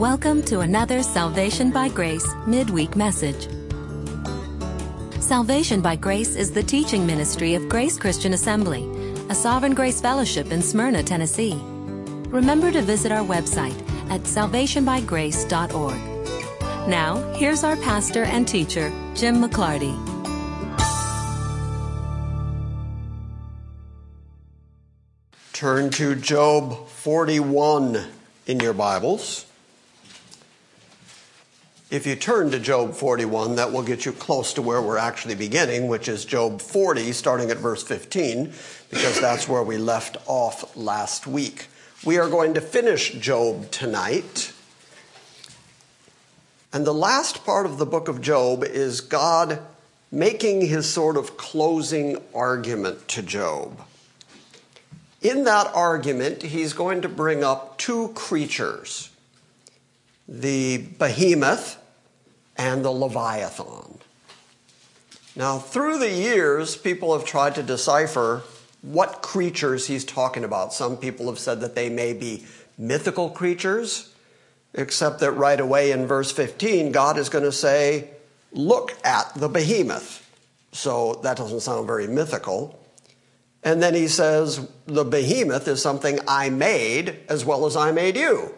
Welcome to another Salvation by Grace midweek message. Salvation by Grace is the teaching ministry of Grace Christian Assembly, a Sovereign Grace Fellowship in Smyrna, Tennessee. Remember to visit our website at salvationbygrace.org. Now, here's our pastor and teacher, Jim McClarty. Turn to Job 41 in your Bibles. If you turn to Job 41, that will get you close to where we're actually beginning, which is Job 40, starting at verse 15, because that's where we left off last week. We are going to finish Job tonight. And the last part of the book of Job is God making his sort of closing argument to Job. In that argument, he's going to bring up two creatures the behemoth and the leviathan. Now, through the years, people have tried to decipher what creatures he's talking about. Some people have said that they may be mythical creatures, except that right away in verse 15, God is going to say, Look at the behemoth. So that doesn't sound very mythical. And then he says, the behemoth is something I made as well as I made you.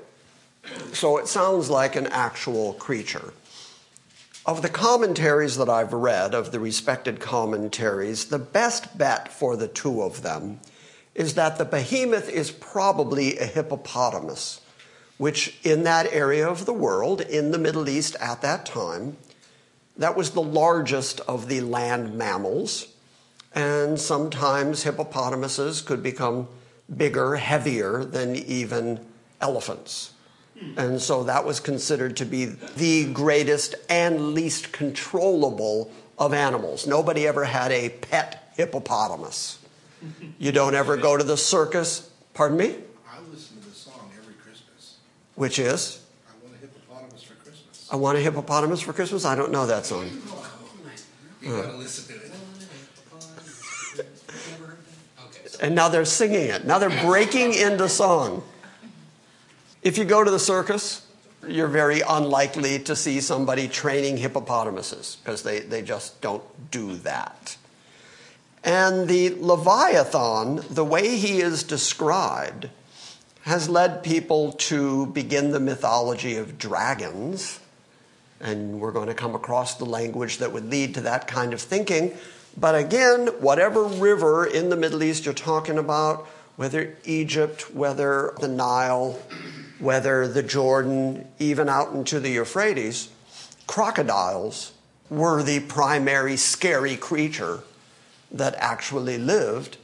So it sounds like an actual creature. Of the commentaries that I've read, of the respected commentaries, the best bet for the two of them is that the behemoth is probably a hippopotamus, which in that area of the world, in the Middle East at that time, that was the largest of the land mammals and sometimes hippopotamuses could become bigger, heavier than even elephants. And so that was considered to be the greatest and least controllable of animals. Nobody ever had a pet hippopotamus. You don't ever go to the circus. Pardon me? I listen to the song every Christmas. Which is? I want a hippopotamus for Christmas. I want a hippopotamus for Christmas? I don't know that song. You gotta listen to it. And now they're singing it. Now they're breaking into song. If you go to the circus, you're very unlikely to see somebody training hippopotamuses because they, they just don't do that. And the Leviathan, the way he is described, has led people to begin the mythology of dragons. And we're going to come across the language that would lead to that kind of thinking. But again, whatever river in the Middle East you're talking about, whether Egypt, whether the Nile, whether the Jordan, even out into the Euphrates, crocodiles were the primary scary creature that actually lived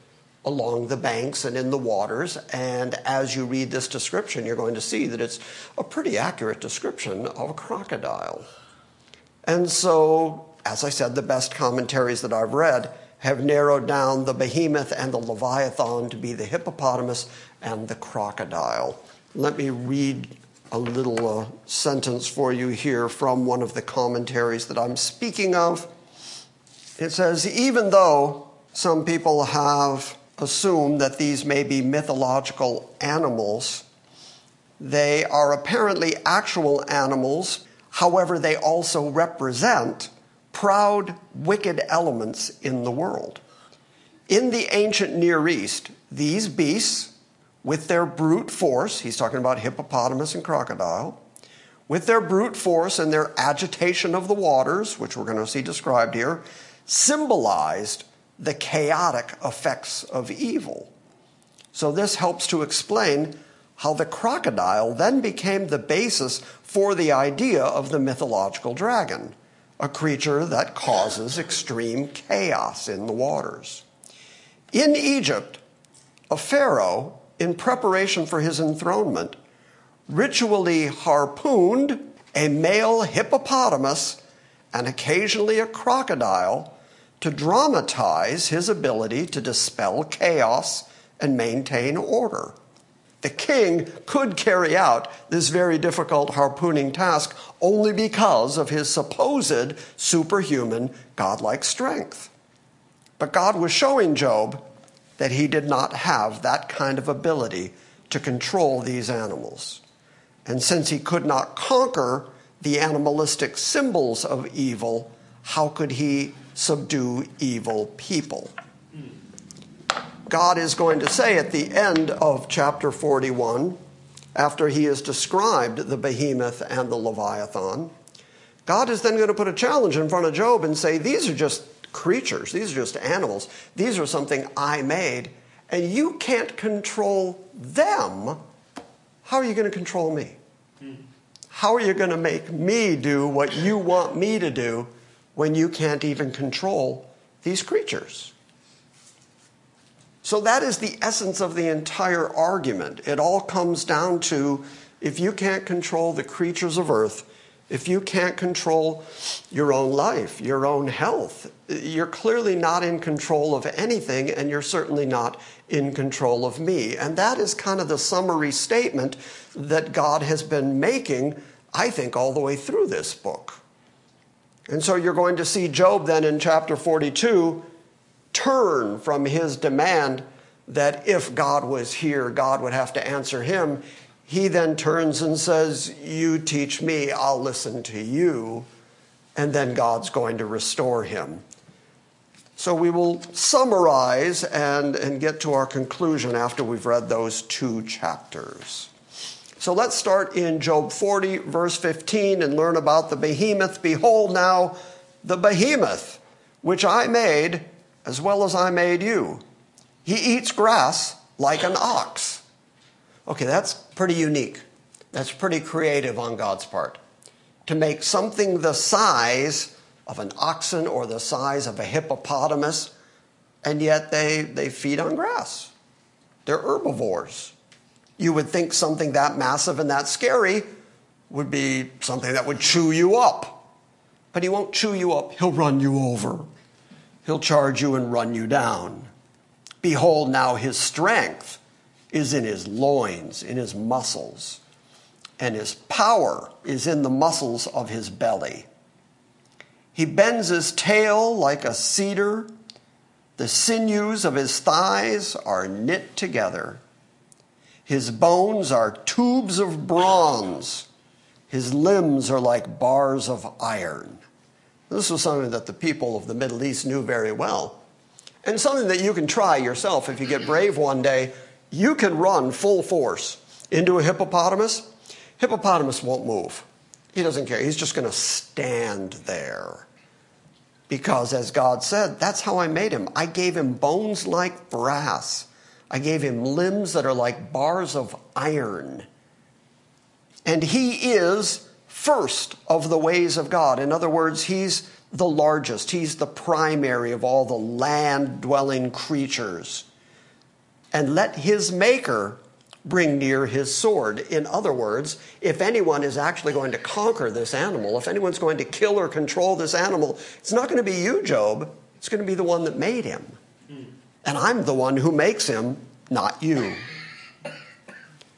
along the banks and in the waters. And as you read this description, you're going to see that it's a pretty accurate description of a crocodile. And so as I said, the best commentaries that I've read have narrowed down the behemoth and the leviathan to be the hippopotamus and the crocodile. Let me read a little uh, sentence for you here from one of the commentaries that I'm speaking of. It says, even though some people have assumed that these may be mythological animals, they are apparently actual animals. However, they also represent proud, wicked elements in the world. In the ancient Near East, these beasts, with their brute force, he's talking about hippopotamus and crocodile, with their brute force and their agitation of the waters, which we're going to see described here, symbolized the chaotic effects of evil. So, this helps to explain how the crocodile then became the basis for the idea of the mythological dragon a creature that causes extreme chaos in the waters. In Egypt, a pharaoh, in preparation for his enthronement, ritually harpooned a male hippopotamus and occasionally a crocodile to dramatize his ability to dispel chaos and maintain order the king could carry out this very difficult harpooning task only because of his supposed superhuman godlike strength. But God was showing Job that he did not have that kind of ability to control these animals. And since he could not conquer the animalistic symbols of evil, how could he subdue evil people? God is going to say at the end of chapter 41, after he has described the behemoth and the leviathan, God is then going to put a challenge in front of Job and say, These are just creatures, these are just animals, these are something I made, and you can't control them. How are you going to control me? How are you going to make me do what you want me to do when you can't even control these creatures? So that is the essence of the entire argument. It all comes down to if you can't control the creatures of earth, if you can't control your own life, your own health, you're clearly not in control of anything, and you're certainly not in control of me. And that is kind of the summary statement that God has been making, I think, all the way through this book. And so you're going to see Job then in chapter 42 turn from his demand that if God was here, God would have to answer him. He then turns and says, You teach me, I'll listen to you. And then God's going to restore him. So we will summarize and, and get to our conclusion after we've read those two chapters. So let's start in Job 40, verse 15, and learn about the behemoth. Behold, now the behemoth, which I made as well as I made you. He eats grass like an ox. Okay, that's pretty unique. That's pretty creative on God's part. To make something the size of an oxen or the size of a hippopotamus, and yet they, they feed on grass. They're herbivores. You would think something that massive and that scary would be something that would chew you up. But he won't chew you up, he'll run you over. He'll charge you and run you down. Behold, now his strength is in his loins, in his muscles, and his power is in the muscles of his belly. He bends his tail like a cedar. The sinews of his thighs are knit together. His bones are tubes of bronze. His limbs are like bars of iron. This was something that the people of the Middle East knew very well. And something that you can try yourself if you get brave one day. You can run full force into a hippopotamus. Hippopotamus won't move. He doesn't care. He's just going to stand there. Because as God said, that's how I made him. I gave him bones like brass. I gave him limbs that are like bars of iron. And he is first of the ways of God. In other words, he's the largest, he's the primary of all the land dwelling creatures. And let his maker bring near his sword. In other words, if anyone is actually going to conquer this animal, if anyone's going to kill or control this animal, it's not going to be you, Job. It's going to be the one that made him. And I'm the one who makes him, not you.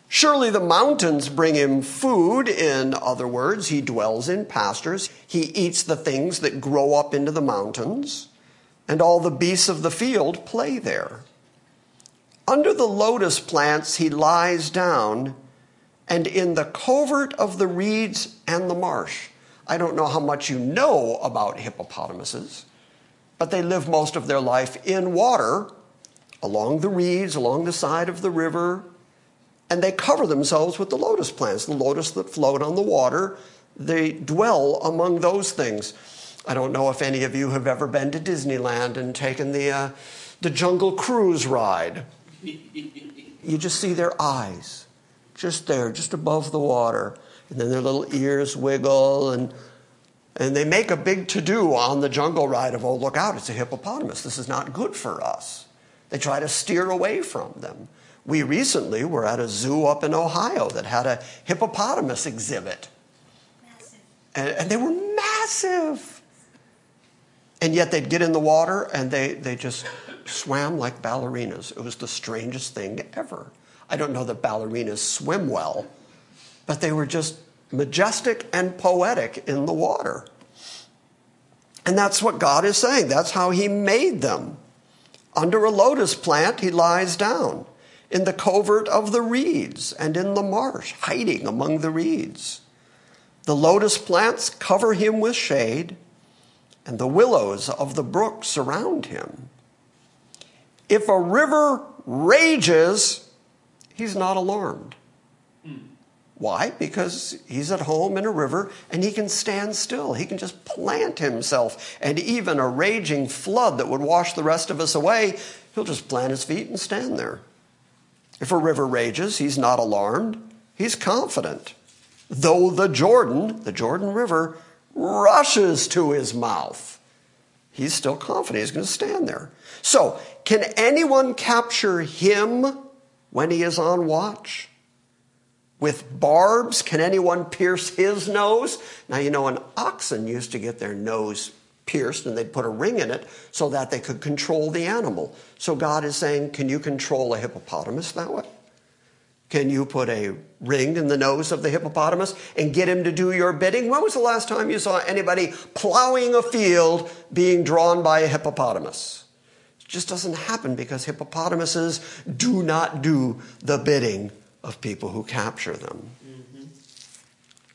Surely the mountains bring him food. In other words, he dwells in pastures. He eats the things that grow up into the mountains, and all the beasts of the field play there. Under the lotus plants he lies down, and in the covert of the reeds and the marsh. I don't know how much you know about hippopotamuses, but they live most of their life in water, along the reeds, along the side of the river, and they cover themselves with the lotus plants, the lotus that float on the water. They dwell among those things. I don't know if any of you have ever been to Disneyland and taken the, uh, the jungle cruise ride. You just see their eyes, just there, just above the water. And then their little ears wiggle, and, and they make a big to do on the jungle ride of, oh, look out, it's a hippopotamus. This is not good for us. They try to steer away from them. We recently were at a zoo up in Ohio that had a hippopotamus exhibit. And, and, they were massive. And yet they'd get in the water and they, they just swam like ballerinas. It was the strangest thing ever. I don't know that ballerinas swim well, but they were just majestic and poetic in the water. And that's what God is saying. That's how He made them. Under a lotus plant, He lies down. in the covert of the reeds and in the marsh, hiding among the reeds. The lotus plants cover him with shade, and the willows of the brook surround him. If a river rages, he's not alarmed. Why? Because he's at home in a river and he can stand still. He can just plant himself. And even a raging flood that would wash the rest of us away, he'll just plant his feet and stand there. If a river rages, he's not alarmed. He's confident. Though the Jordan, the Jordan River, rushes to his mouth, he's still confident he's going to stand there. So, can anyone capture him when he is on watch? With barbs, can anyone pierce his nose? Now, you know, an oxen used to get their nose pierced and they'd put a ring in it so that they could control the animal. So God is saying, Can you control a hippopotamus that way? Can you put a ring in the nose of the hippopotamus and get him to do your bidding? When was the last time you saw anybody plowing a field being drawn by a hippopotamus? Just doesn't happen because hippopotamuses do not do the bidding of people who capture them. Mm-hmm.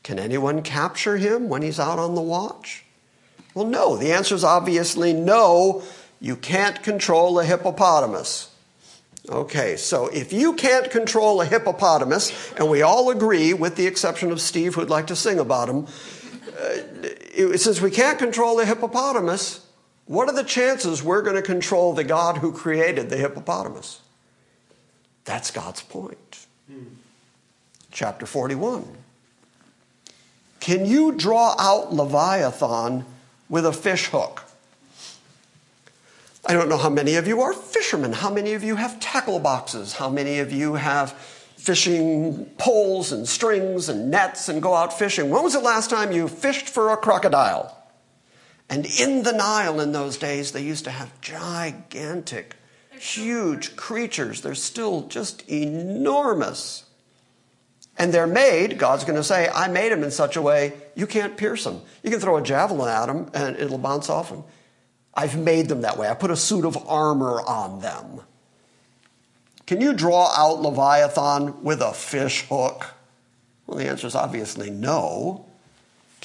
Can anyone capture him when he's out on the watch? Well, no. The answer is obviously no. You can't control a hippopotamus. Okay, so if you can't control a hippopotamus, and we all agree, with the exception of Steve, who'd like to sing about him, uh, since we can't control the hippopotamus, what are the chances we're going to control the God who created the hippopotamus? That's God's point. Chapter 41. Can you draw out Leviathan with a fish hook? I don't know how many of you are fishermen. How many of you have tackle boxes? How many of you have fishing poles and strings and nets and go out fishing? When was the last time you fished for a crocodile? And in the Nile in those days, they used to have gigantic, huge creatures. They're still just enormous. And they're made, God's going to say, I made them in such a way you can't pierce them. You can throw a javelin at them and it'll bounce off them. I've made them that way. I put a suit of armor on them. Can you draw out Leviathan with a fish hook? Well, the answer is obviously no.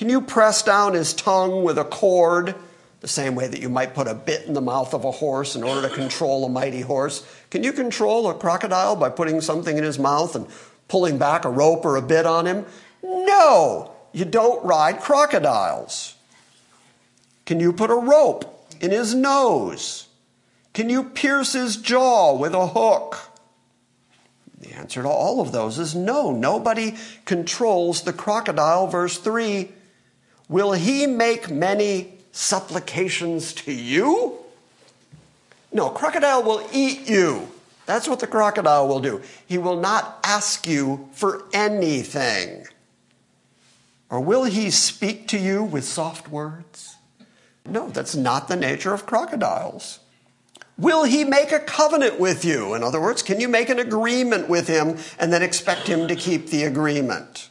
Can you press down his tongue with a cord? The same way that you might put a bit in the mouth of a horse in order to control a mighty horse. Can you control a crocodile by putting something in his mouth and pulling back a rope or a bit on him? No, you don't ride crocodiles. Can you put a rope in his nose? Can you pierce his jaw with a hook? The answer to all of those is no. Nobody controls the crocodile. Verse 3 Will he make many supplications to you? No, crocodile will eat you. That's what the crocodile will do. He will not ask you for anything. Or will he speak to you with soft words? No, that's not the nature of crocodiles. Will he make a covenant with you? In other words, can you make an agreement with him and then expect him to keep the agreement?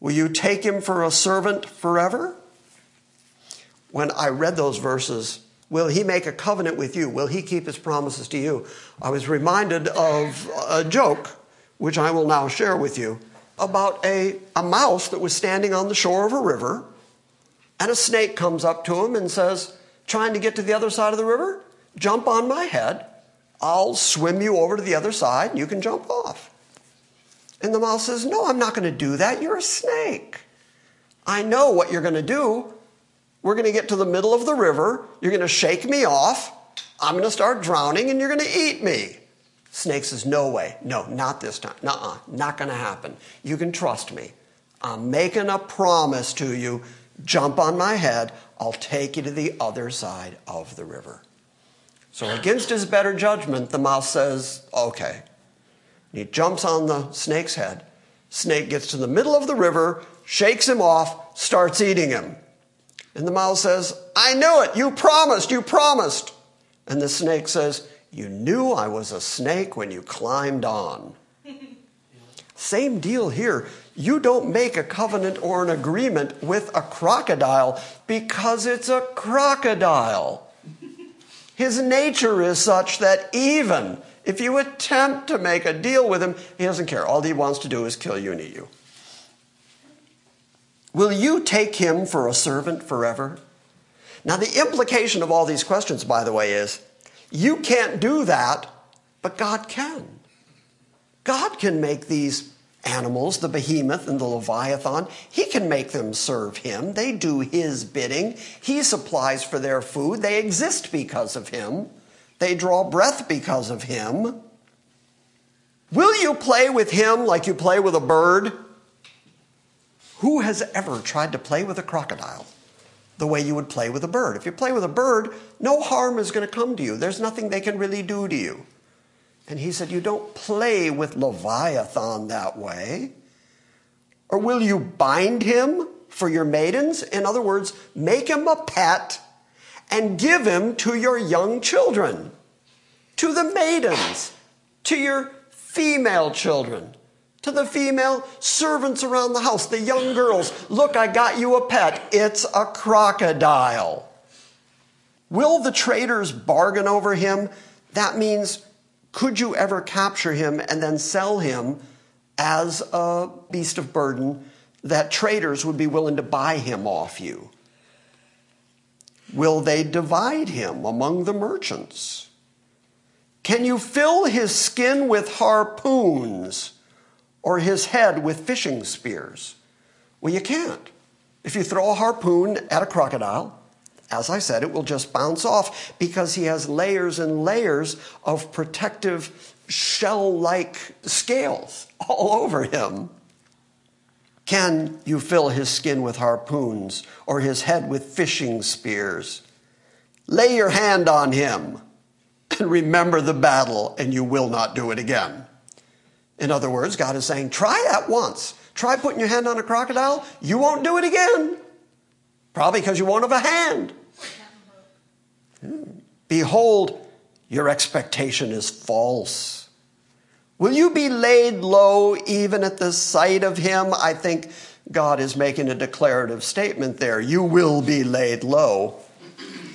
Will you take him for a servant forever? When I read those verses, Will he make a covenant with you? Will he keep his promises to you? I was reminded of a joke, which I will now share with you, about a, a mouse that was standing on the shore of a river, and a snake comes up to him and says, Trying to get to the other side of the river? Jump on my head. I'll swim you over to the other side, and you can jump off. And the mouse says, No, I'm not going to do that. You're a snake. I know what you're going to do. We're going to get to the middle of the river. You're going to shake me off. I'm going to start drowning and you're going to eat me. Snake says, No way. No, not this time. Nuh Not going to happen. You can trust me. I'm making a promise to you. Jump on my head. I'll take you to the other side of the river. So, against his better judgment, the mouse says, Okay. And he jumps on the snake's head. Snake gets to the middle of the river, shakes him off, starts eating him. And the mouse says, I knew it. You promised. You promised. And the snake says, You knew I was a snake when you climbed on. Same deal here. You don't make a covenant or an agreement with a crocodile because it's a crocodile. His nature is such that even If you attempt to make a deal with him, he doesn't care. All he wants to do is kill you and eat you. Will you take him for a servant forever? Now, the implication of all these questions, by the way, is you can't do that, but God can. God can make these animals, the behemoth and the leviathan, he can make them serve him. They do his bidding. He supplies for their food. They exist because of him. They draw breath because of him. Will you play with him like you play with a bird? Who has ever tried to play with a crocodile the way you would play with a bird? If you play with a bird, no harm is going to come to you. There's nothing they can really do to you. And he said, You don't play with Leviathan that way. Or will you bind him for your maidens? In other words, make him a pet and give him to your young children, to the maidens, to your female children to the female servants around the house, the young girls. Look, I got you a pet. It's a crocodile. Will the traders bargain over him? That means, could you ever capture him and then sell him as a beast of burden that traders would be willing to buy him off you? Will they divide him among the merchants? Can you fill his skin with harpoons? or his head with fishing spears? Well, you can't. If you throw a harpoon at a crocodile, as I said, it will just bounce off because he has layers and layers of protective shell like scales all over him. Can you fill his skin with harpoons or his head with fishing spears? Lay your hand on him and remember the battle, and you will not do it again. In other words, God is saying, try that once. Try putting your hand on a crocodile. You won't do it again. Probably because you won't have a hand. Behold, your expectation is false. Will you be laid low even at the sight of him? I think God is making a declarative statement there. You will be laid low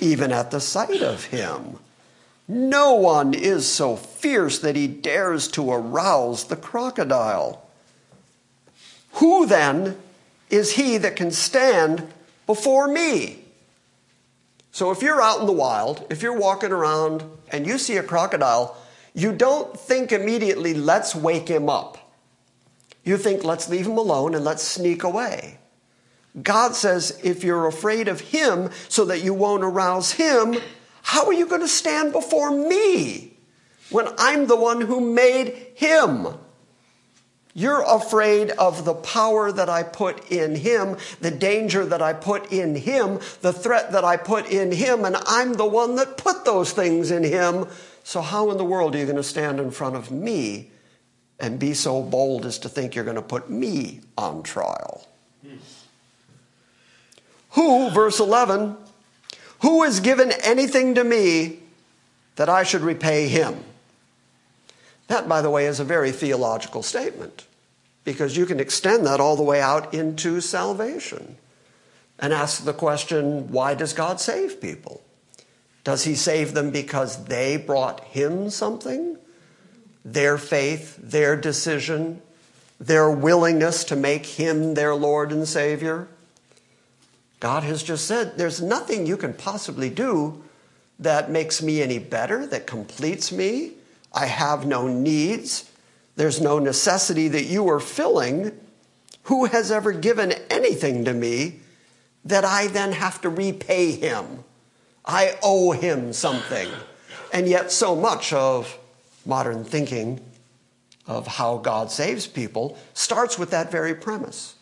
even at the sight of him. No one is so fierce that he dares to arouse the crocodile. Who then is he that can stand before me? So if you're out in the wild, if you're walking around and you see a crocodile, you don't think immediately, let's wake him up. You think, let's leave him alone and let's sneak away. God says, if you're afraid of him so that you won't arouse him, how are you going to stand before me when I'm the one who made him? You're afraid of the power that I put in him, the danger that I put in him, the threat that I put in him, and I'm the one that put those things in him. So, how in the world are you going to stand in front of me and be so bold as to think you're going to put me on trial? Who, verse 11, who has given anything to me that I should repay him? That, by the way, is a very theological statement because you can extend that all the way out into salvation and ask the question why does God save people? Does he save them because they brought him something? Their faith, their decision, their willingness to make him their Lord and Savior? God has just said, There's nothing you can possibly do that makes me any better, that completes me. I have no needs. There's no necessity that you are filling. Who has ever given anything to me that I then have to repay him? I owe him something. And yet, so much of modern thinking of how God saves people starts with that very premise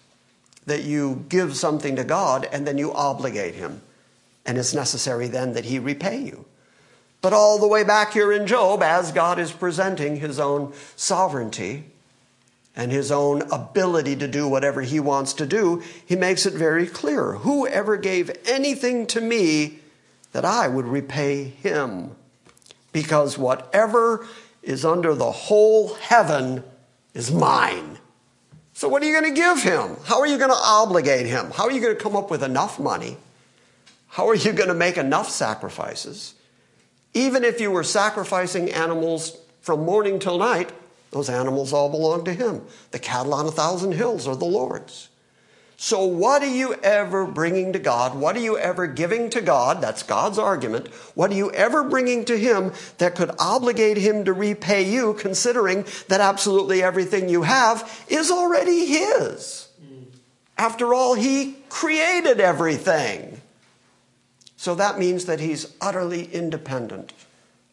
that you give something to God and then you obligate Him. And it's necessary then that He repay you. But all the way back here in Job, as God is presenting His own sovereignty and His own ability to do whatever He wants to do, He makes it very clear whoever gave anything to me that I would repay him. Because whatever is under the whole heaven is mine. So, what are you going to give him? How are you going to obligate him? How are you going to come up with enough money? How are you going to make enough sacrifices? Even if you were sacrificing animals from morning till night, those animals all belong to him. The cattle on a thousand hills are the Lord's. So, what are you ever bringing to God? What are you ever giving to God? That's God's argument. What are you ever bringing to Him that could obligate Him to repay you, considering that absolutely everything you have is already His? After all, He created everything. So that means that He's utterly independent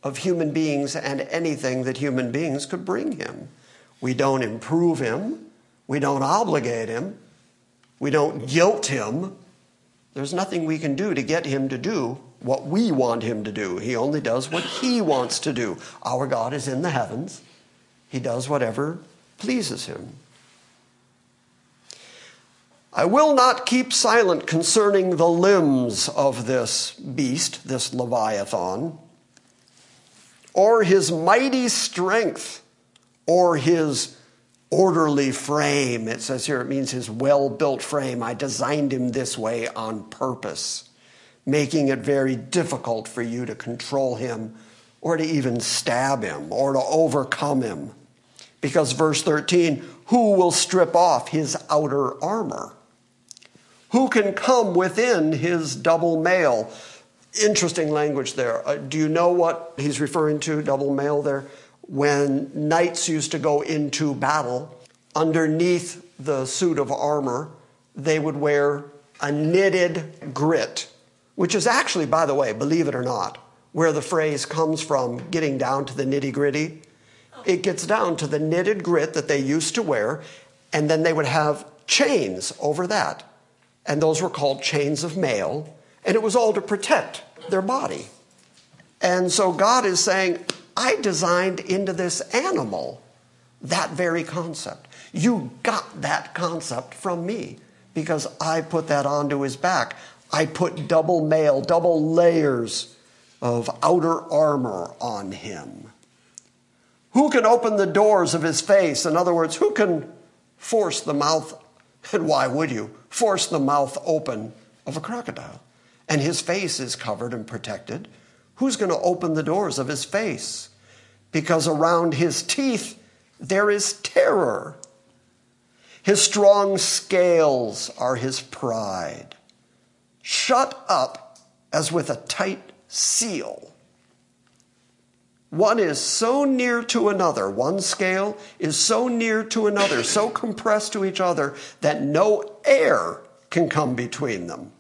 of human beings and anything that human beings could bring Him. We don't improve Him, we don't obligate Him. We don't guilt him. There's nothing we can do to get him to do what we want him to do. He only does what he wants to do. Our God is in the heavens, he does whatever pleases him. I will not keep silent concerning the limbs of this beast, this Leviathan, or his mighty strength, or his orderly frame. It says here, it means his well built frame. I designed him this way on purpose, making it very difficult for you to control him or to even stab him or to overcome him. Because verse 13, who will strip off his outer armor? Who can come within his double mail? Interesting language there. Uh, do you know what he's referring to, double mail there? When knights used to go into battle, underneath the suit of armor, they would wear a knitted grit, which is actually, by the way, believe it or not, where the phrase comes from getting down to the nitty gritty. It gets down to the knitted grit that they used to wear, and then they would have chains over that. And those were called chains of mail, and it was all to protect their body. And so God is saying, I designed into this animal that very concept. You got that concept from me because I put that onto his back. I put double mail, double layers of outer armor on him. Who can open the doors of his face? In other words, who can force the mouth, and why would you, force the mouth open of a crocodile? And his face is covered and protected. Who's going to open the doors of his face? Because around his teeth there is terror. His strong scales are his pride. Shut up as with a tight seal. One is so near to another, one scale is so near to another, so compressed to each other that no air can come between them.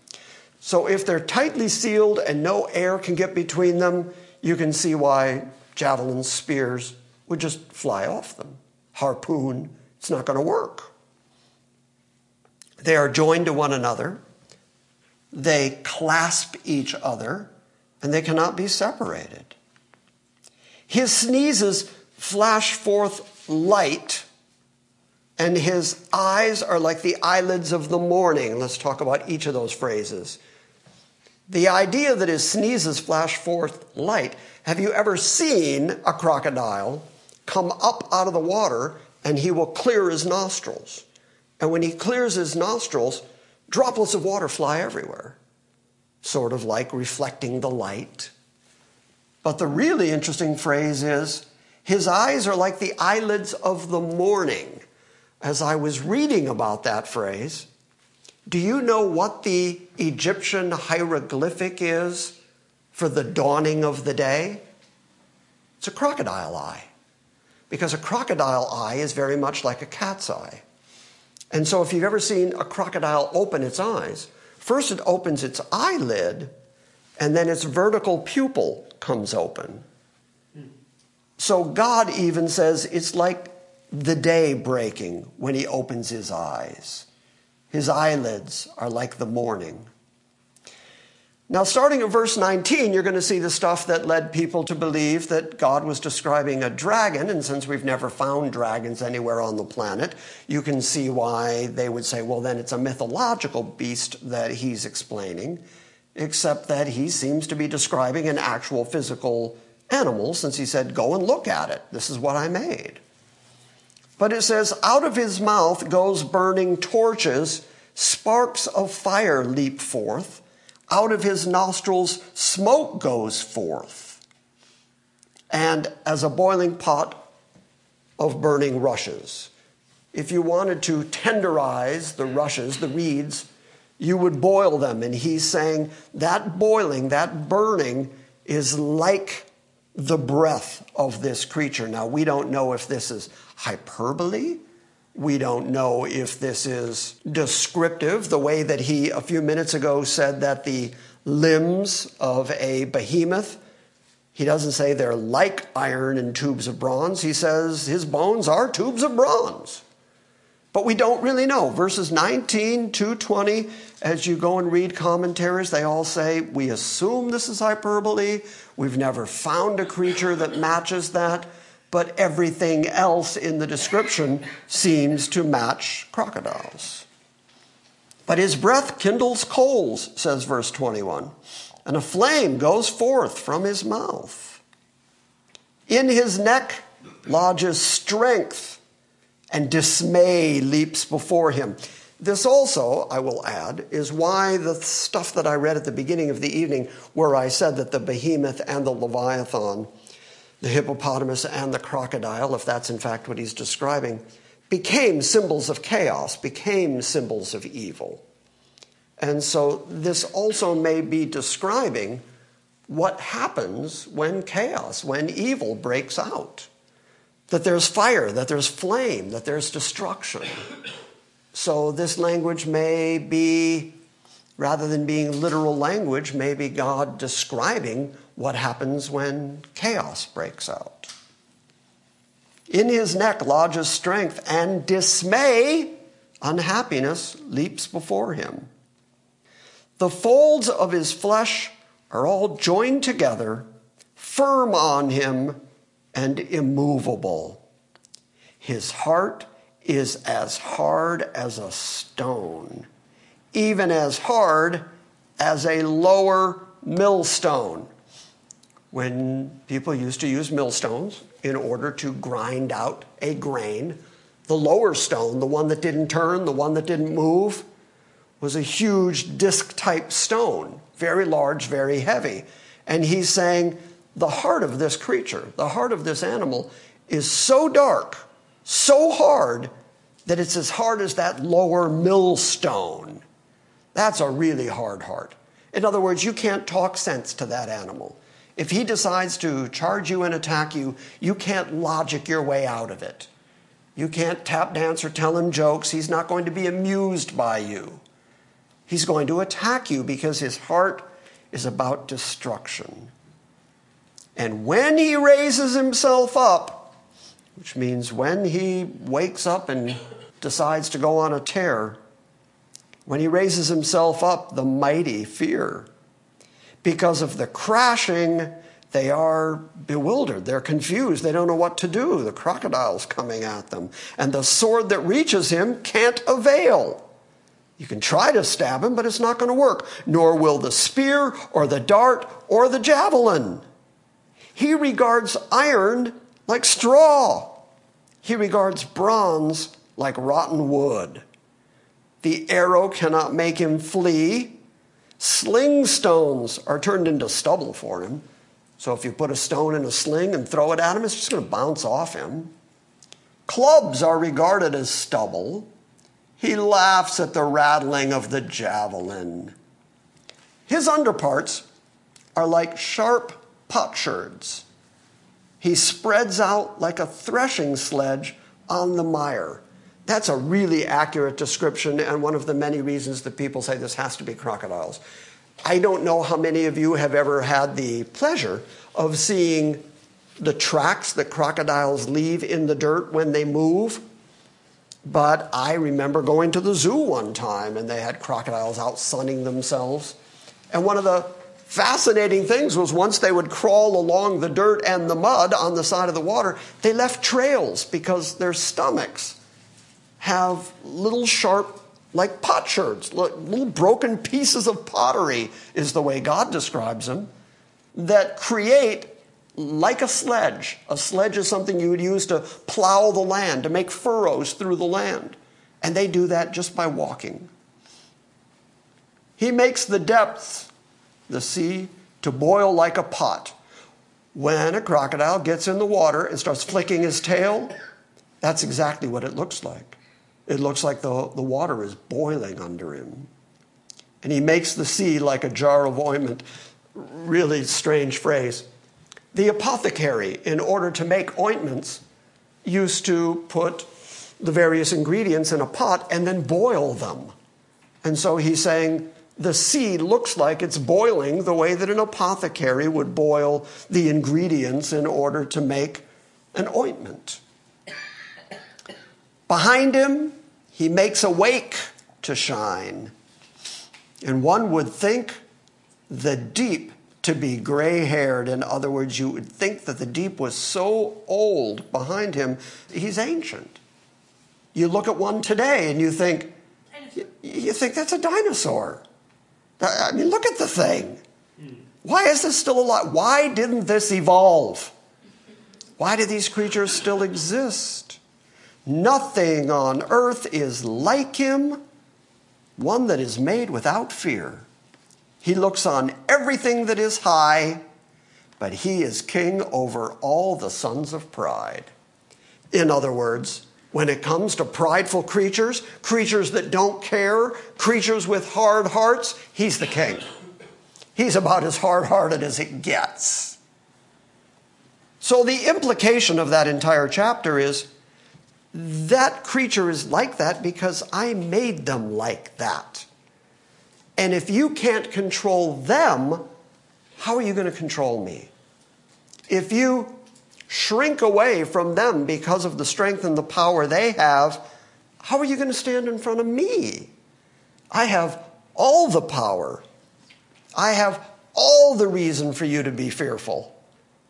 So if they're tightly sealed and no air can get between them, you can see why javelins, spears would just fly off them. Harpoon, it's not going to work. They are joined to one another, they clasp each other, and they cannot be separated. His sneezes flash forth light, and his eyes are like the eyelids of the morning. Let's talk about each of those phrases. The idea that his sneezes flash forth light. Have you ever seen a crocodile come up out of the water and he will clear his nostrils? And when he clears his nostrils, droplets of water fly everywhere, sort of like reflecting the light. But the really interesting phrase is his eyes are like the eyelids of the morning. As I was reading about that phrase, do you know what the Egyptian hieroglyphic is for the dawning of the day? It's a crocodile eye. Because a crocodile eye is very much like a cat's eye. And so if you've ever seen a crocodile open its eyes, first it opens its eyelid, and then its vertical pupil comes open. So God even says it's like the day breaking when he opens his eyes. His eyelids are like the morning. Now, starting in verse 19, you're going to see the stuff that led people to believe that God was describing a dragon. And since we've never found dragons anywhere on the planet, you can see why they would say, well, then it's a mythological beast that he's explaining, except that he seems to be describing an actual physical animal since he said, go and look at it. This is what I made. But it says, out of his mouth goes burning torches, sparks of fire leap forth, out of his nostrils smoke goes forth. and as a boiling pot of burning rushes. If you wanted to tenderize the rushes, the reeds, you would boil them. And he's saying that boiling, that burning, is like the breath of this creature. Now, we don't know if this is hyperbole. We don't know if this is descriptive, the way that he a few minutes ago said that the limbs of a behemoth, he doesn't say they're like iron and tubes of bronze. He says his bones are tubes of bronze. But we don't really know. Verses 19 to 20, as you go and read commentaries, they all say, We assume this is hyperbole. We've never found a creature that matches that. But everything else in the description seems to match crocodiles. But his breath kindles coals, says verse 21, and a flame goes forth from his mouth. In his neck lodges strength and dismay leaps before him. This also, I will add, is why the stuff that I read at the beginning of the evening, where I said that the behemoth and the leviathan, the hippopotamus and the crocodile, if that's in fact what he's describing, became symbols of chaos, became symbols of evil. And so this also may be describing what happens when chaos, when evil breaks out that there's fire, that there's flame, that there's destruction. So this language may be, rather than being literal language, maybe God describing what happens when chaos breaks out. In his neck lodges strength, and dismay, unhappiness, leaps before him. The folds of his flesh are all joined together, firm on him and immovable. His heart is as hard as a stone, even as hard as a lower millstone. When people used to use millstones in order to grind out a grain, the lower stone, the one that didn't turn, the one that didn't move, was a huge disc type stone, very large, very heavy. And he's saying the heart of this creature, the heart of this animal, is so dark, so hard, that it's as hard as that lower millstone. That's a really hard heart. In other words, you can't talk sense to that animal. If he decides to charge you and attack you, you can't logic your way out of it. You can't tap dance or tell him jokes. He's not going to be amused by you. He's going to attack you because his heart is about destruction. And when he raises himself up, which means when he wakes up and decides to go on a tear, when he raises himself up, the mighty fear. Because of the crashing, they are bewildered. They're confused. They don't know what to do. The crocodile's coming at them. And the sword that reaches him can't avail. You can try to stab him, but it's not going to work. Nor will the spear or the dart or the javelin. He regards iron like straw. He regards bronze like rotten wood. The arrow cannot make him flee. Sling stones are turned into stubble for him. So if you put a stone in a sling and throw it at him, it's just going to bounce off him. Clubs are regarded as stubble. He laughs at the rattling of the javelin. His underparts are like sharp potsherds. He spreads out like a threshing sledge on the mire. That's a really accurate description, and one of the many reasons that people say this has to be crocodiles. I don't know how many of you have ever had the pleasure of seeing the tracks that crocodiles leave in the dirt when they move. But I remember going to the zoo one time and they had crocodiles out sunning themselves. And one of the fascinating things was once they would crawl along the dirt and the mud on the side of the water, they left trails because their stomachs have little sharp, like potsherds, little broken pieces of pottery, is the way God describes them, that create like a sledge. A sledge is something you would use to plow the land, to make furrows through the land. And they do that just by walking. He makes the depths the sea to boil like a pot. when a crocodile gets in the water and starts flicking his tail, that's exactly what it looks like. It looks like the, the water is boiling under him. And he makes the sea like a jar of ointment. Really strange phrase. The apothecary, in order to make ointments, used to put the various ingredients in a pot and then boil them. And so he's saying the sea looks like it's boiling the way that an apothecary would boil the ingredients in order to make an ointment. Behind him, he makes a wake to shine. And one would think the deep to be gray haired. In other words, you would think that the deep was so old behind him, he's ancient. You look at one today and you think, you think that's a dinosaur. I mean, look at the thing. Why is this still alive? Why didn't this evolve? Why do these creatures still exist? Nothing on earth is like him, one that is made without fear. He looks on everything that is high, but he is king over all the sons of pride. In other words, when it comes to prideful creatures, creatures that don't care, creatures with hard hearts, he's the king. He's about as hard hearted as it gets. So, the implication of that entire chapter is that creature is like that because I made them like that. And if you can't control them, how are you going to control me? If you shrink away from them because of the strength and the power they have, how are you going to stand in front of me? I have all the power. I have all the reason for you to be fearful.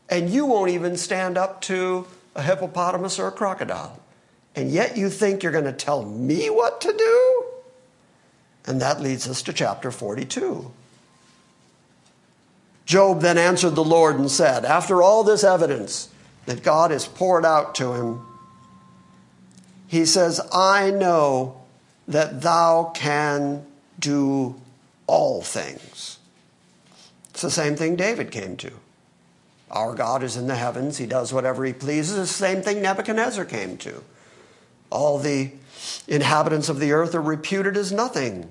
And you won't even stand up to a hippopotamus or a crocodile. And yet you think you're going to tell me what to do? And that leads us to chapter 42. Job then answered the Lord and said, After all this evidence, that God has poured out to him, he says, I know that thou can do all things. It's the same thing David came to. Our God is in the heavens, he does whatever he pleases. It's the same thing Nebuchadnezzar came to. All the inhabitants of the earth are reputed as nothing.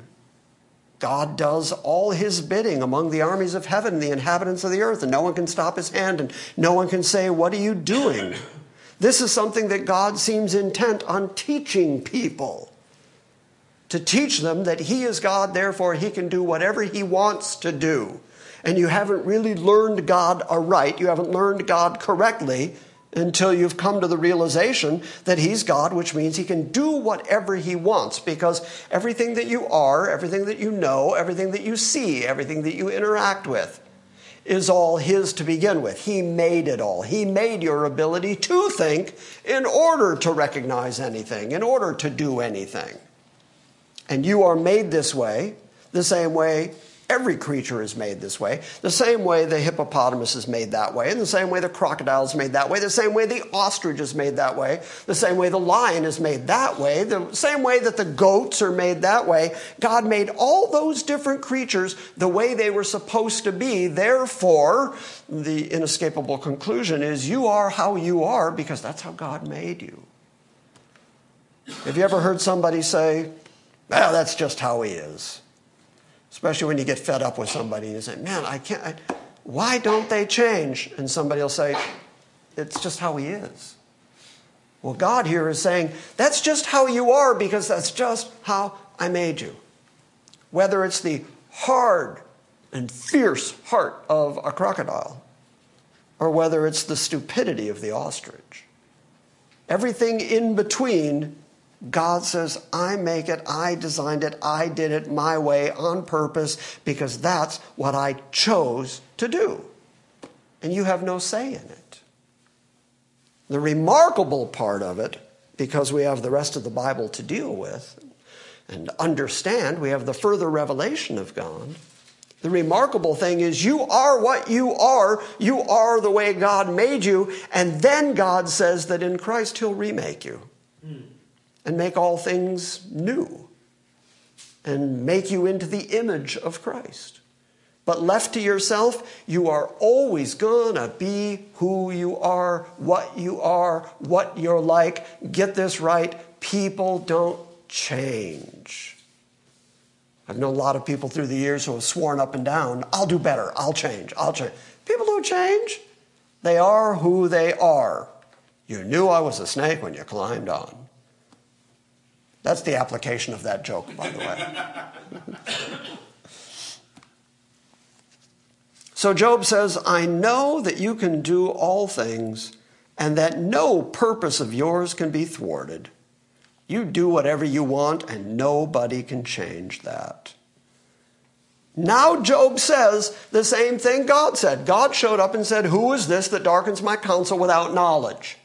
God does all his bidding among the armies of heaven, the inhabitants of the earth, and no one can stop his hand, and no one can say, What are you doing? This is something that God seems intent on teaching people. To teach them that he is God, therefore he can do whatever he wants to do. And you haven't really learned God aright, you haven't learned God correctly, until you've come to the realization that He's God, which means He can do whatever He wants because everything that you are, everything that you know, everything that you see, everything that you interact with is all His to begin with. He made it all. He made your ability to think in order to recognize anything, in order to do anything. And you are made this way, the same way Every creature is made this way. The same way the hippopotamus is made that way, and the same way the crocodile is made that way, the same way the ostrich is made that way, the same way the lion is made that way, the same way that the goats are made that way. God made all those different creatures the way they were supposed to be. Therefore, the inescapable conclusion is you are how you are because that's how God made you. Have you ever heard somebody say, well, that's just how he is? Especially when you get fed up with somebody and you say, man, I can't, I, why don't they change? And somebody will say, it's just how he is. Well, God here is saying, that's just how you are because that's just how I made you. Whether it's the hard and fierce heart of a crocodile, or whether it's the stupidity of the ostrich. Everything in between God says, I make it, I designed it, I did it my way on purpose because that's what I chose to do. And you have no say in it. The remarkable part of it, because we have the rest of the Bible to deal with and understand, we have the further revelation of God. The remarkable thing is, you are what you are. You are the way God made you. And then God says that in Christ, He'll remake you. Hmm and make all things new and make you into the image of Christ. But left to yourself, you are always gonna be who you are, what you are, what you're like. Get this right people don't change. I've known a lot of people through the years who have sworn up and down, I'll do better, I'll change, I'll change. People don't change. They are who they are. You knew I was a snake when you climbed on. That's the application of that joke, by the way. so Job says, I know that you can do all things and that no purpose of yours can be thwarted. You do whatever you want, and nobody can change that. Now, Job says the same thing God said. God showed up and said, Who is this that darkens my counsel without knowledge?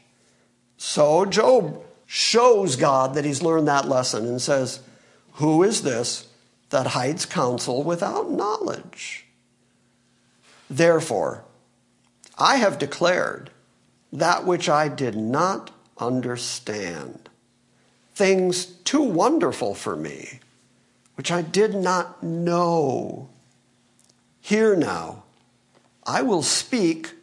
So, Job shows God that he's learned that lesson and says, Who is this that hides counsel without knowledge? Therefore, I have declared that which I did not understand, things too wonderful for me, which I did not know. Here now, I will speak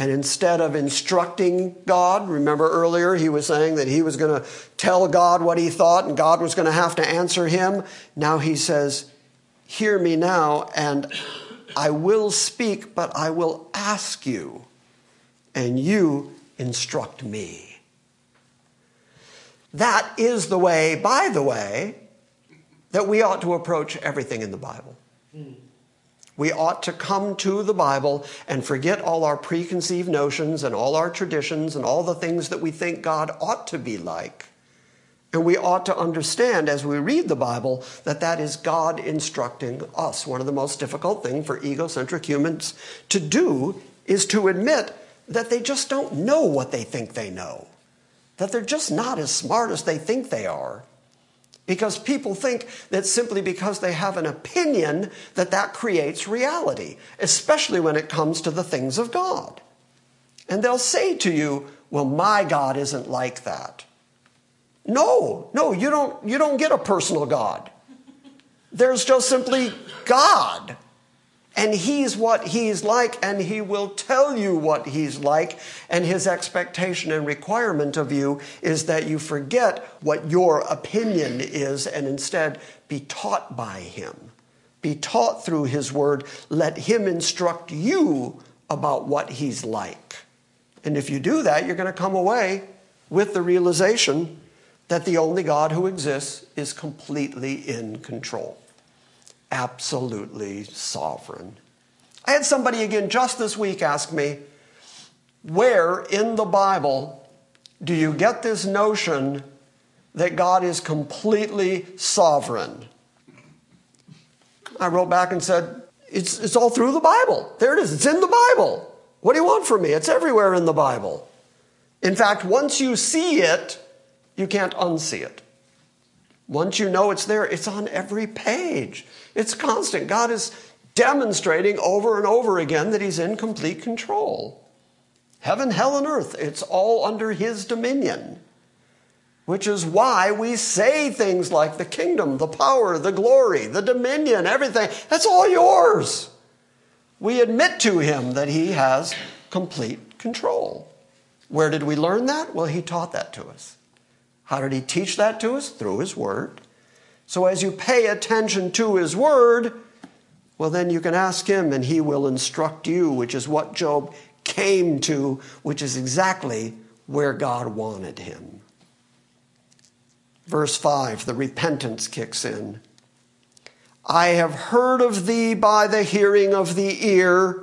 and instead of instructing God, remember earlier he was saying that he was going to tell God what he thought and God was going to have to answer him. Now he says, Hear me now, and I will speak, but I will ask you, and you instruct me. That is the way, by the way, that we ought to approach everything in the Bible. Mm. We ought to come to the Bible and forget all our preconceived notions and all our traditions and all the things that we think God ought to be like. And we ought to understand as we read the Bible that that is God instructing us. One of the most difficult things for egocentric humans to do is to admit that they just don't know what they think they know, that they're just not as smart as they think they are. Because people think that simply because they have an opinion that that creates reality, especially when it comes to the things of God. And they'll say to you, "Well, my God isn't like that." No, no, you don't you don't get a personal God. There's just simply God. And he's what he's like, and he will tell you what he's like. And his expectation and requirement of you is that you forget what your opinion is and instead be taught by him. Be taught through his word. Let him instruct you about what he's like. And if you do that, you're going to come away with the realization that the only God who exists is completely in control absolutely sovereign. I had somebody again just this week ask me, where in the Bible do you get this notion that God is completely sovereign? I wrote back and said, it's, it's all through the Bible. There it is. It's in the Bible. What do you want from me? It's everywhere in the Bible. In fact, once you see it, you can't unsee it. Once you know it's there, it's on every page. It's constant. God is demonstrating over and over again that He's in complete control. Heaven, hell, and earth, it's all under His dominion. Which is why we say things like the kingdom, the power, the glory, the dominion, everything. That's all yours. We admit to Him that He has complete control. Where did we learn that? Well, He taught that to us. How did he teach that to us? Through his word. So as you pay attention to his word, well, then you can ask him and he will instruct you, which is what Job came to, which is exactly where God wanted him. Verse 5, the repentance kicks in. I have heard of thee by the hearing of the ear.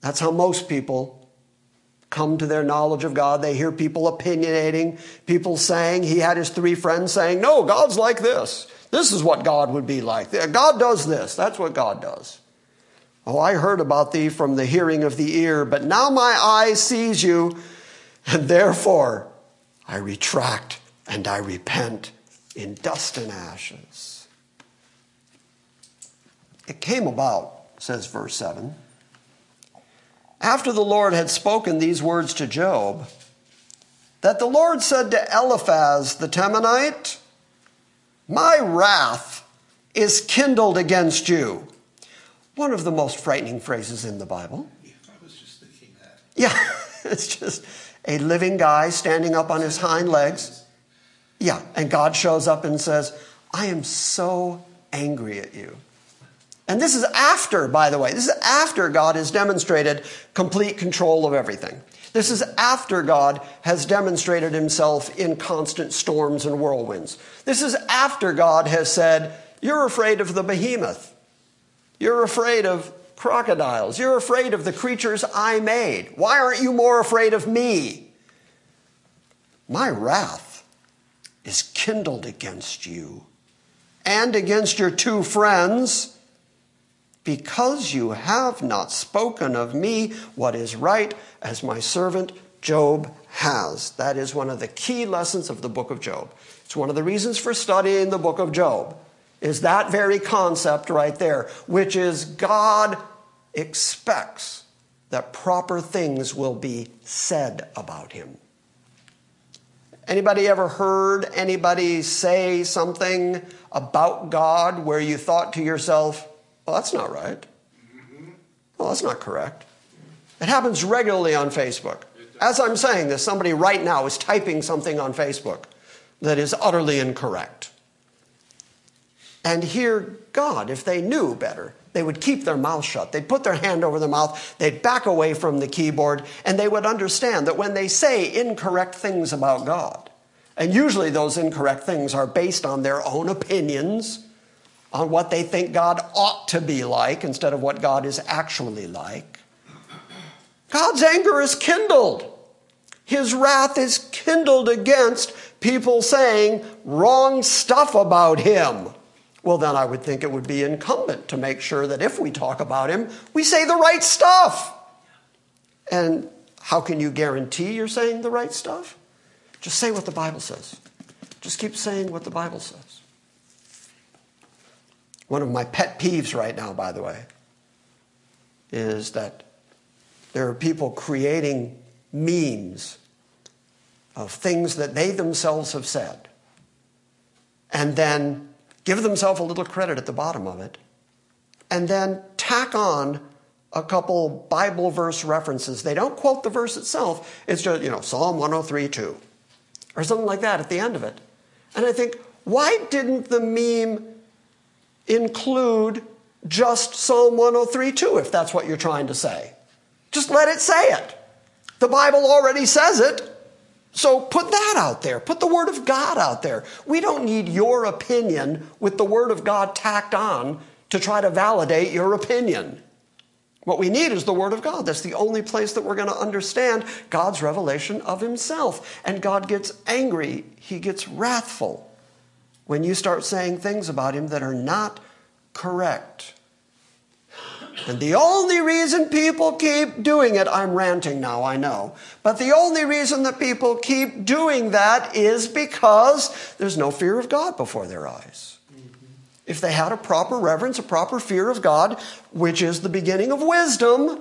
That's how most people come to their knowledge of God. They hear people opinionating, people saying, he had his three friends saying, No, God's like this. This is what God would be like. God does this. That's what God does. Oh, I heard about thee from the hearing of the ear, but now my eye sees you, and therefore I retract and I repent in dust and ashes. It came about, says verse 7 after the Lord had spoken these words to Job, that the Lord said to Eliphaz the Temanite, My wrath is kindled against you. One of the most frightening phrases in the Bible. Yeah, I was just thinking that. Yeah, it's just a living guy standing up on his hind legs. Yeah, and God shows up and says, I am so angry at you. And this is after, by the way, this is after God has demonstrated complete control of everything. This is after God has demonstrated himself in constant storms and whirlwinds. This is after God has said, You're afraid of the behemoth. You're afraid of crocodiles. You're afraid of the creatures I made. Why aren't you more afraid of me? My wrath is kindled against you and against your two friends because you have not spoken of me what is right, as my servant Job has. That is one of the key lessons of the book of Job. It's one of the reasons for studying the book of Job, is that very concept right there, which is God expects that proper things will be said about him. Anybody ever heard anybody say something about God where you thought to yourself, well, that's not right. Well, that's not correct. It happens regularly on Facebook. As I'm saying this, somebody right now is typing something on Facebook that is utterly incorrect. And here, God, if they knew better, they would keep their mouth shut. They'd put their hand over their mouth, they'd back away from the keyboard, and they would understand that when they say incorrect things about God, and usually those incorrect things are based on their own opinions on what they think God ought to be like instead of what God is actually like. God's anger is kindled. His wrath is kindled against people saying wrong stuff about him. Well, then I would think it would be incumbent to make sure that if we talk about him, we say the right stuff. And how can you guarantee you're saying the right stuff? Just say what the Bible says. Just keep saying what the Bible says. One of my pet peeves right now, by the way, is that there are people creating memes of things that they themselves have said and then give themselves a little credit at the bottom of it and then tack on a couple Bible verse references. They don't quote the verse itself, it's just, you know, Psalm 103 2 or something like that at the end of it. And I think, why didn't the meme include just Psalm 103 2 if that's what you're trying to say? Just let it say it. The Bible already says it. So put that out there. Put the Word of God out there. We don't need your opinion with the Word of God tacked on to try to validate your opinion. What we need is the Word of God. That's the only place that we're going to understand God's revelation of Himself. And God gets angry, He gets wrathful when you start saying things about Him that are not correct. And the only reason people keep doing it, I'm ranting now, I know, but the only reason that people keep doing that is because there's no fear of God before their eyes. Mm-hmm. If they had a proper reverence, a proper fear of God, which is the beginning of wisdom,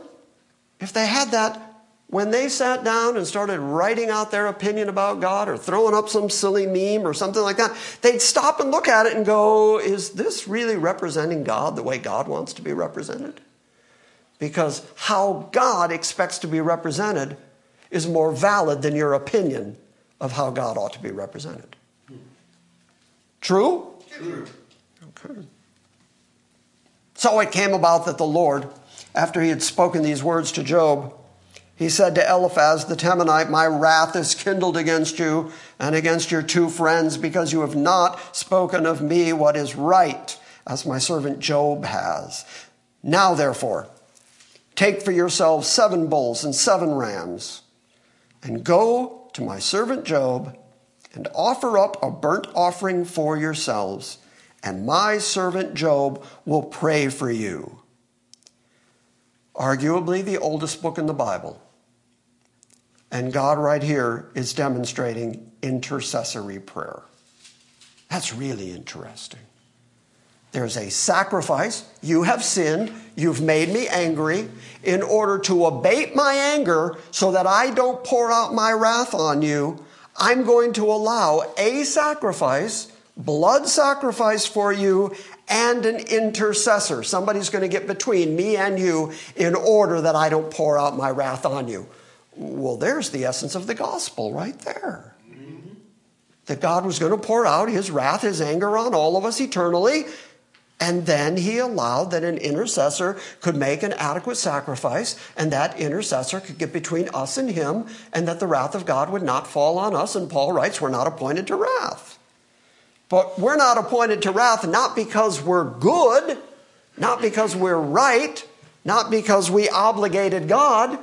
if they had that, when they sat down and started writing out their opinion about God or throwing up some silly meme or something like that, they'd stop and look at it and go, Is this really representing God the way God wants to be represented? Because how God expects to be represented is more valid than your opinion of how God ought to be represented. True? True. Okay. So it came about that the Lord, after he had spoken these words to Job, he said to Eliphaz the Temanite, My wrath is kindled against you and against your two friends because you have not spoken of me what is right, as my servant Job has. Now, therefore, take for yourselves seven bulls and seven rams, and go to my servant Job and offer up a burnt offering for yourselves, and my servant Job will pray for you. Arguably the oldest book in the Bible. And God, right here, is demonstrating intercessory prayer. That's really interesting. There's a sacrifice. You have sinned. You've made me angry. In order to abate my anger so that I don't pour out my wrath on you, I'm going to allow a sacrifice, blood sacrifice for you, and an intercessor. Somebody's going to get between me and you in order that I don't pour out my wrath on you. Well, there's the essence of the gospel right there. That God was going to pour out his wrath, his anger on all of us eternally. And then he allowed that an intercessor could make an adequate sacrifice, and that intercessor could get between us and him, and that the wrath of God would not fall on us. And Paul writes, We're not appointed to wrath. But we're not appointed to wrath not because we're good, not because we're right, not because we obligated God.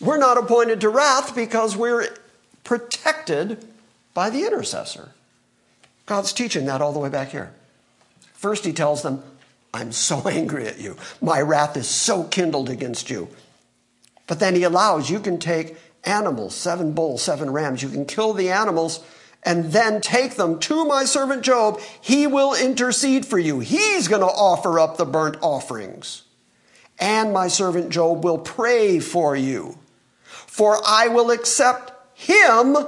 We're not appointed to wrath because we're protected by the intercessor. God's teaching that all the way back here. First, he tells them, I'm so angry at you. My wrath is so kindled against you. But then he allows you can take animals, seven bulls, seven rams, you can kill the animals and then take them to my servant Job. He will intercede for you. He's going to offer up the burnt offerings. And my servant Job will pray for you. For I will accept him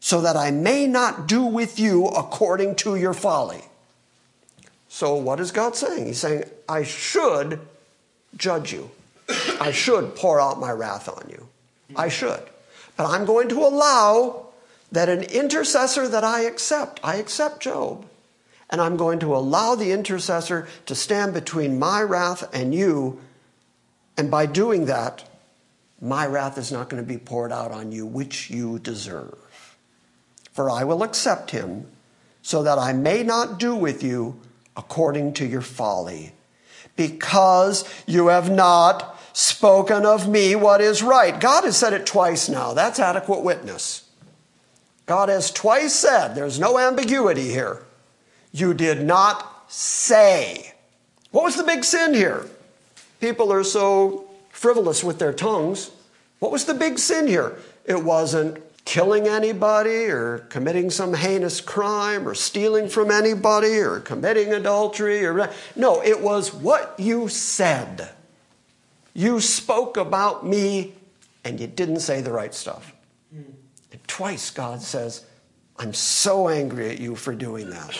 so that I may not do with you according to your folly. So, what is God saying? He's saying, I should judge you. I should pour out my wrath on you. I should. But I'm going to allow that an intercessor that I accept, I accept Job, and I'm going to allow the intercessor to stand between my wrath and you. And by doing that, my wrath is not going to be poured out on you, which you deserve. For I will accept him, so that I may not do with you according to your folly, because you have not spoken of me what is right. God has said it twice now. That's adequate witness. God has twice said, there's no ambiguity here. You did not say. What was the big sin here? People are so frivolous with their tongues. What was the big sin here? It wasn't killing anybody or committing some heinous crime or stealing from anybody or committing adultery or no, it was what you said. You spoke about me and you didn't say the right stuff. And twice God says, I'm so angry at you for doing that.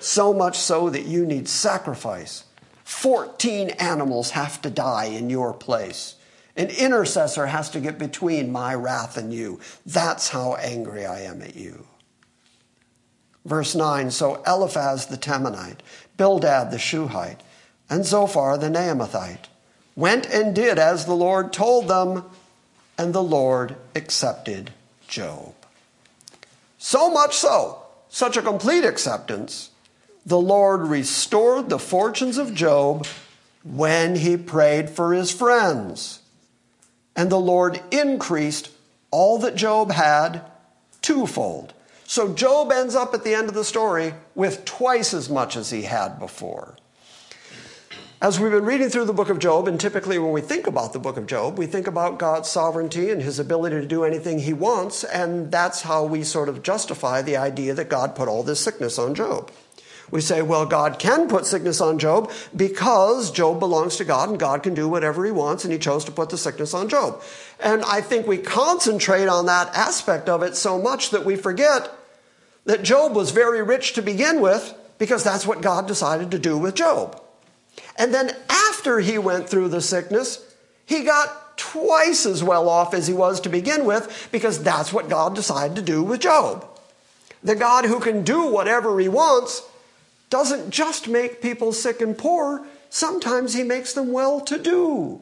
So much so that you need sacrifice. 14 animals have to die in your place. An intercessor has to get between my wrath and you. That's how angry I am at you. Verse 9 So Eliphaz the Temanite, Bildad the Shuhite, and Zophar the Naamathite went and did as the Lord told them, and the Lord accepted Job. So much so, such a complete acceptance, the Lord restored the fortunes of Job when he prayed for his friends. And the Lord increased all that Job had twofold. So Job ends up at the end of the story with twice as much as he had before. As we've been reading through the book of Job, and typically when we think about the book of Job, we think about God's sovereignty and his ability to do anything he wants, and that's how we sort of justify the idea that God put all this sickness on Job. We say, well, God can put sickness on Job because Job belongs to God and God can do whatever he wants, and he chose to put the sickness on Job. And I think we concentrate on that aspect of it so much that we forget that Job was very rich to begin with because that's what God decided to do with Job. And then after he went through the sickness, he got twice as well off as he was to begin with because that's what God decided to do with Job. The God who can do whatever he wants doesn't just make people sick and poor, sometimes he makes them well to do.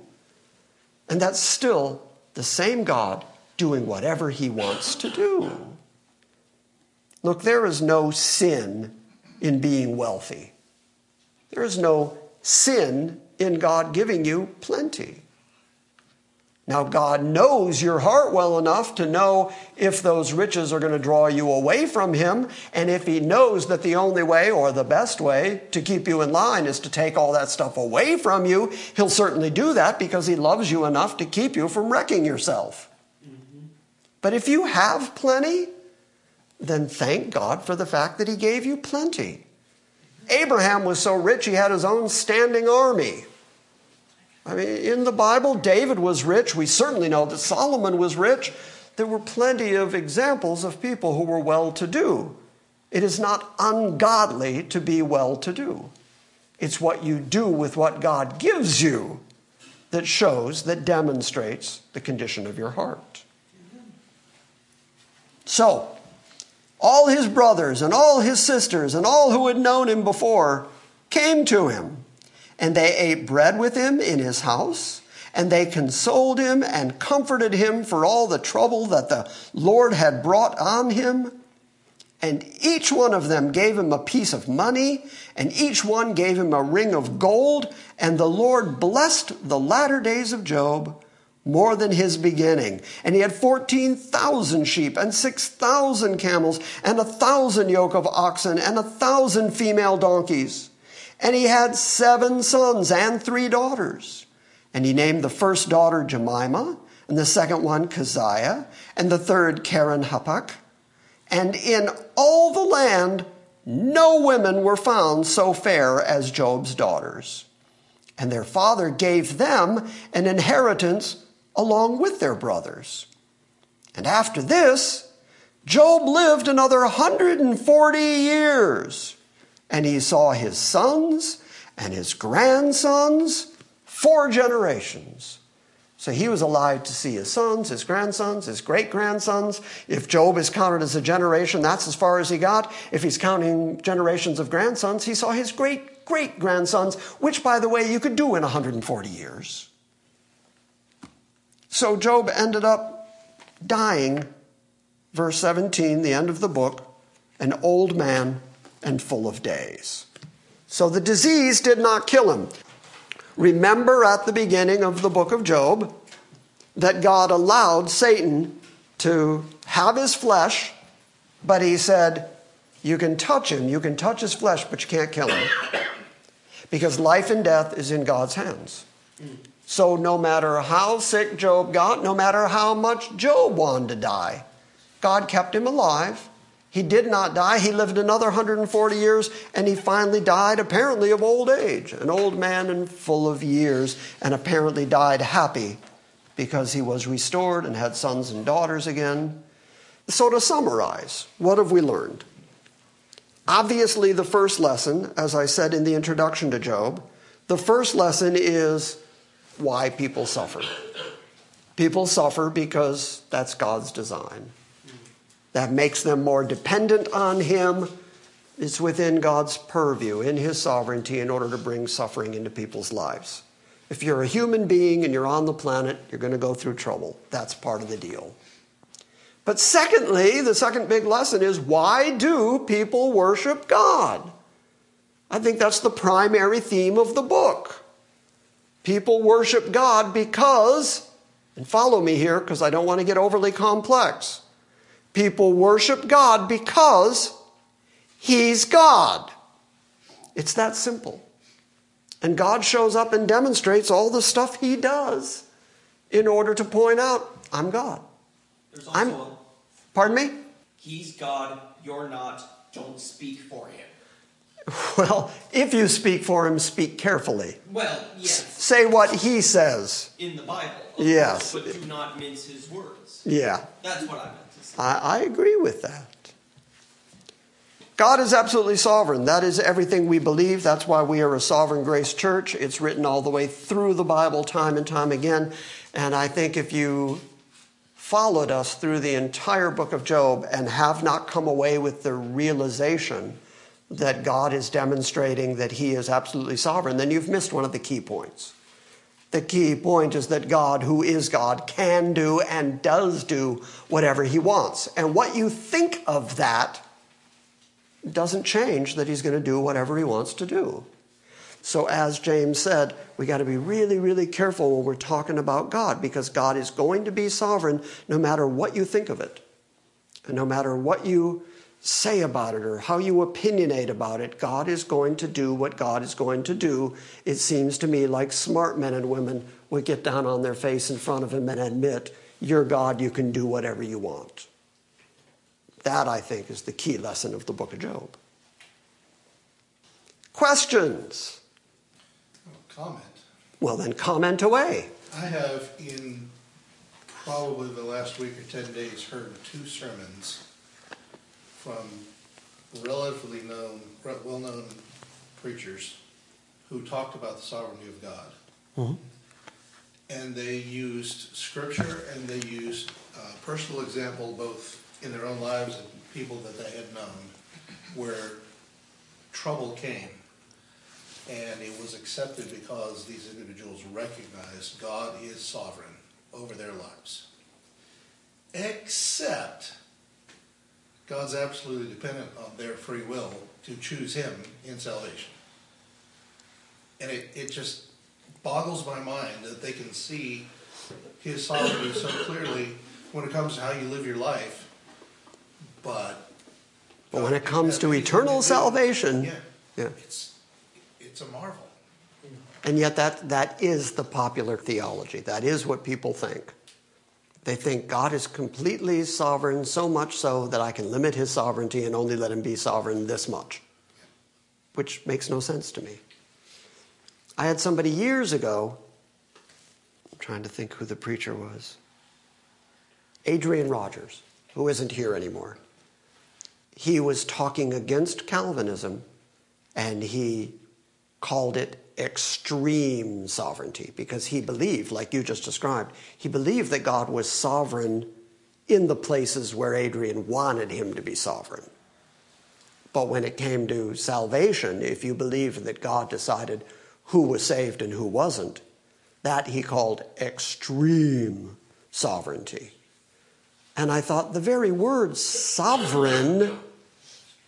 And that's still the same God doing whatever he wants to do. Look, there is no sin in being wealthy. There is no sin in God giving you plenty. Now, God knows your heart well enough to know if those riches are going to draw you away from Him. And if He knows that the only way or the best way to keep you in line is to take all that stuff away from you, He'll certainly do that because He loves you enough to keep you from wrecking yourself. Mm-hmm. But if you have plenty, then thank God for the fact that He gave you plenty. Abraham was so rich he had his own standing army. I mean, in the Bible, David was rich. We certainly know that Solomon was rich. There were plenty of examples of people who were well to do It is not ungodly to be well to do. It's what you do with what God gives you that shows, that demonstrates the condition of your heart. So, all his brothers and all his sisters and all who had known him before came to him, and they ate bread with him in his house, and they consoled him and comforted him for all the trouble that the Lord had brought on him. And each one of them gave him a piece of money, and each one gave him a ring of gold, and the Lord blessed the latter days of Job more than his beginning. And he had 14,000 sheep and 6,000 camels and a thousand yoke of oxen and a thousand female donkeys. And he had seven sons and three daughters. And he named the first daughter Jemima, and the second one Keziah, and the third Keren Happuch. And in all the land, no women were found so fair as Job's daughters. And their father gave them an inheritance along with their brothers. And after this, Job lived another 140 years, and he saw his sons and his grandsons four generations. So he was alive to see his sons, his grandsons, his great grandsons. If Job is counted as a generation, that's as far as he got. If he's counting generations of grandsons, he saw his great great grandsons, which, by the way, you could do in 140 years. So Job ended up dying, verse 17, the end of the book, an old man and full of days. So the disease did not kill him. Remember at the beginning of the book of Job that God allowed Satan to have his flesh, but he said, You can touch him, you can touch his flesh, but you can't kill him. Because life and death is in God's hands. So, no matter how sick Job got, no matter how much Job wanted to die, God kept him alive. He did not die. He lived another 140 years and he finally died, apparently, of old age, an old man and full of years, and apparently died happy because he was restored and had sons and daughters again. So, to summarize, what have we learned? Obviously, the first lesson, as I said in the introduction to Job, the first lesson is why people suffer. People suffer because that's God's design. That makes them more dependent on Him. It's within God's purview, in His sovereignty, in order to bring suffering into people's lives. If you're a human being and you're on the planet, you're going to go through trouble. That's part of the deal. But secondly, the second big lesson is why do people worship God? I think that's the primary theme of the book. People worship God because, and follow me here because I don't want to get overly complex. People worship God because He's God. It's that simple. And God shows up and demonstrates all the stuff He does in order to point out, I'm God. There's also I'm, a, pardon me? He's God, you're not, don't speak for him. Well, if you speak for him, speak carefully. Well, yes, Say what he says. in the Bible. Yes. course, but do not mince his words. Yeah, That's what I meant. I, I agree with that. God is absolutely sovereign. That is everything we believe. That's why we are a sovereign grace church. It's written all the way through the Bible, time and time again. And I think if you followed us through the entire book of Job and have not come away with the realization that God is demonstrating that He is absolutely sovereign, then you've missed one of the key points. The key point is that God, who is God, can do and does do whatever He wants. And what you think of that doesn't change that He's going to do whatever He wants to do. So, as James said, we got to be really, really careful when we're talking about God because God is going to be sovereign no matter what you think of it. And no matter what you say about it or how you opinionate about it, God is going to do what God is going to do. It seems to me like smart men and women would get down on their face in front of Him and admit, You're God, you can do whatever you want. That, I think, is the key lesson of the book of Job. Questions? Comment. Well, then comment away. I have in probably the last week or 10 days heard two sermons from relatively known, well-known preachers who talked about the sovereignty of God. And they used scripture and they used uh, personal example both in their own lives and people that they had known where trouble came. And it was accepted because these individuals recognized God is sovereign over their lives. Except God's absolutely dependent on their free will to choose Him in salvation. And it, it just boggles my mind that they can see His sovereignty so clearly when it comes to how you live your life, but. But when it comes to eternal salvation, Yeah, yeah. it's, it's a marvel. And yet, that, that is the popular theology. That is what people think. They think God is completely sovereign, so much so that I can limit his sovereignty and only let him be sovereign this much, which makes no sense to me. I had somebody years ago, I'm trying to think who the preacher was, Adrian Rogers, who isn't here anymore. He was talking against Calvinism and he called it extreme sovereignty because he believed, like you just described, he believed that God was sovereign in the places where Adrian wanted him to be sovereign. But when it came to salvation, if you believed that God decided who was saved and who wasn't, that he called extreme sovereignty. And I thought the very word sovereign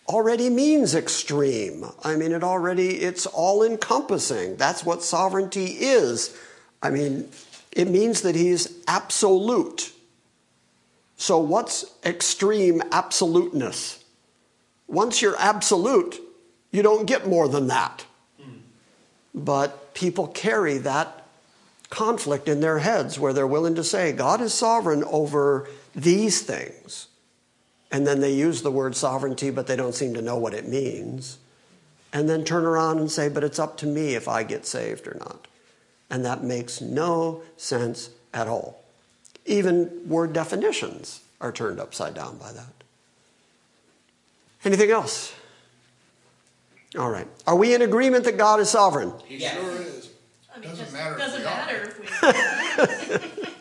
already means extreme. I mean, it already, it's all encompassing. That's what sovereignty is. I mean, it means that he's absolute. So, what's extreme absoluteness? Once you're absolute, you don't get more than that. But people carry that conflict in their heads where they're willing to say, God is sovereign over these things. And then they use the word sovereignty, but they don't seem to know what it means. And then turn around and say, but it's up to me if I get saved or not. And that makes no sense at all. Even word definitions are turned upside down by that. Anything else? All right. Are we in agreement that God is sovereign? He Yes. sure is. I mean, Doesn't just matter doesn't we are. matter if we.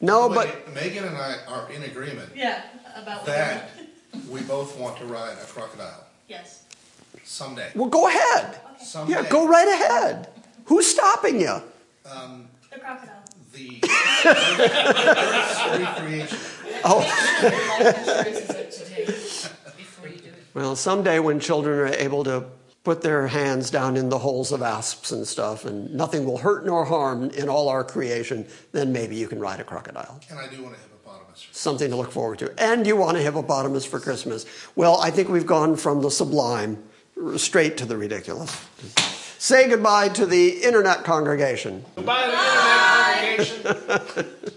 No, But but Megan and I are in agreement yeah, about what that we both want to ride a crocodile Yes. someday. well, go ahead. Someday. Yeah, go right ahead. Who's stopping you? Um, the crocodile. The Earth's recreation. Oh, life insurance is up to date before you do it. well, someday when children are able to put their hands down in the holes of asps and stuff, and nothing will hurt nor harm in all our creation, then maybe you can ride a crocodile. And I do want a hippopotamus. Something to look forward to. And you want a hippopotamus for Christmas. Well, I think we've gone from the sublime straight to the ridiculous. Say goodbye to the internet congregation. Goodbye, the internet congregation.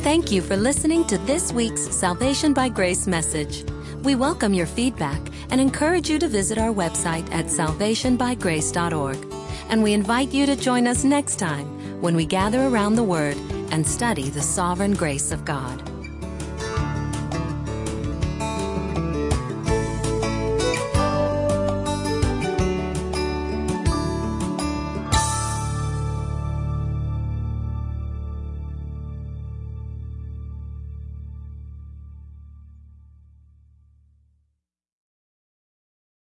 Thank you for listening to this week's Salvation by Grace message. We welcome your feedback and encourage you to visit our website at salvationbygrace.org. And we invite you to join us next time when we gather around the Word and study the sovereign grace of God.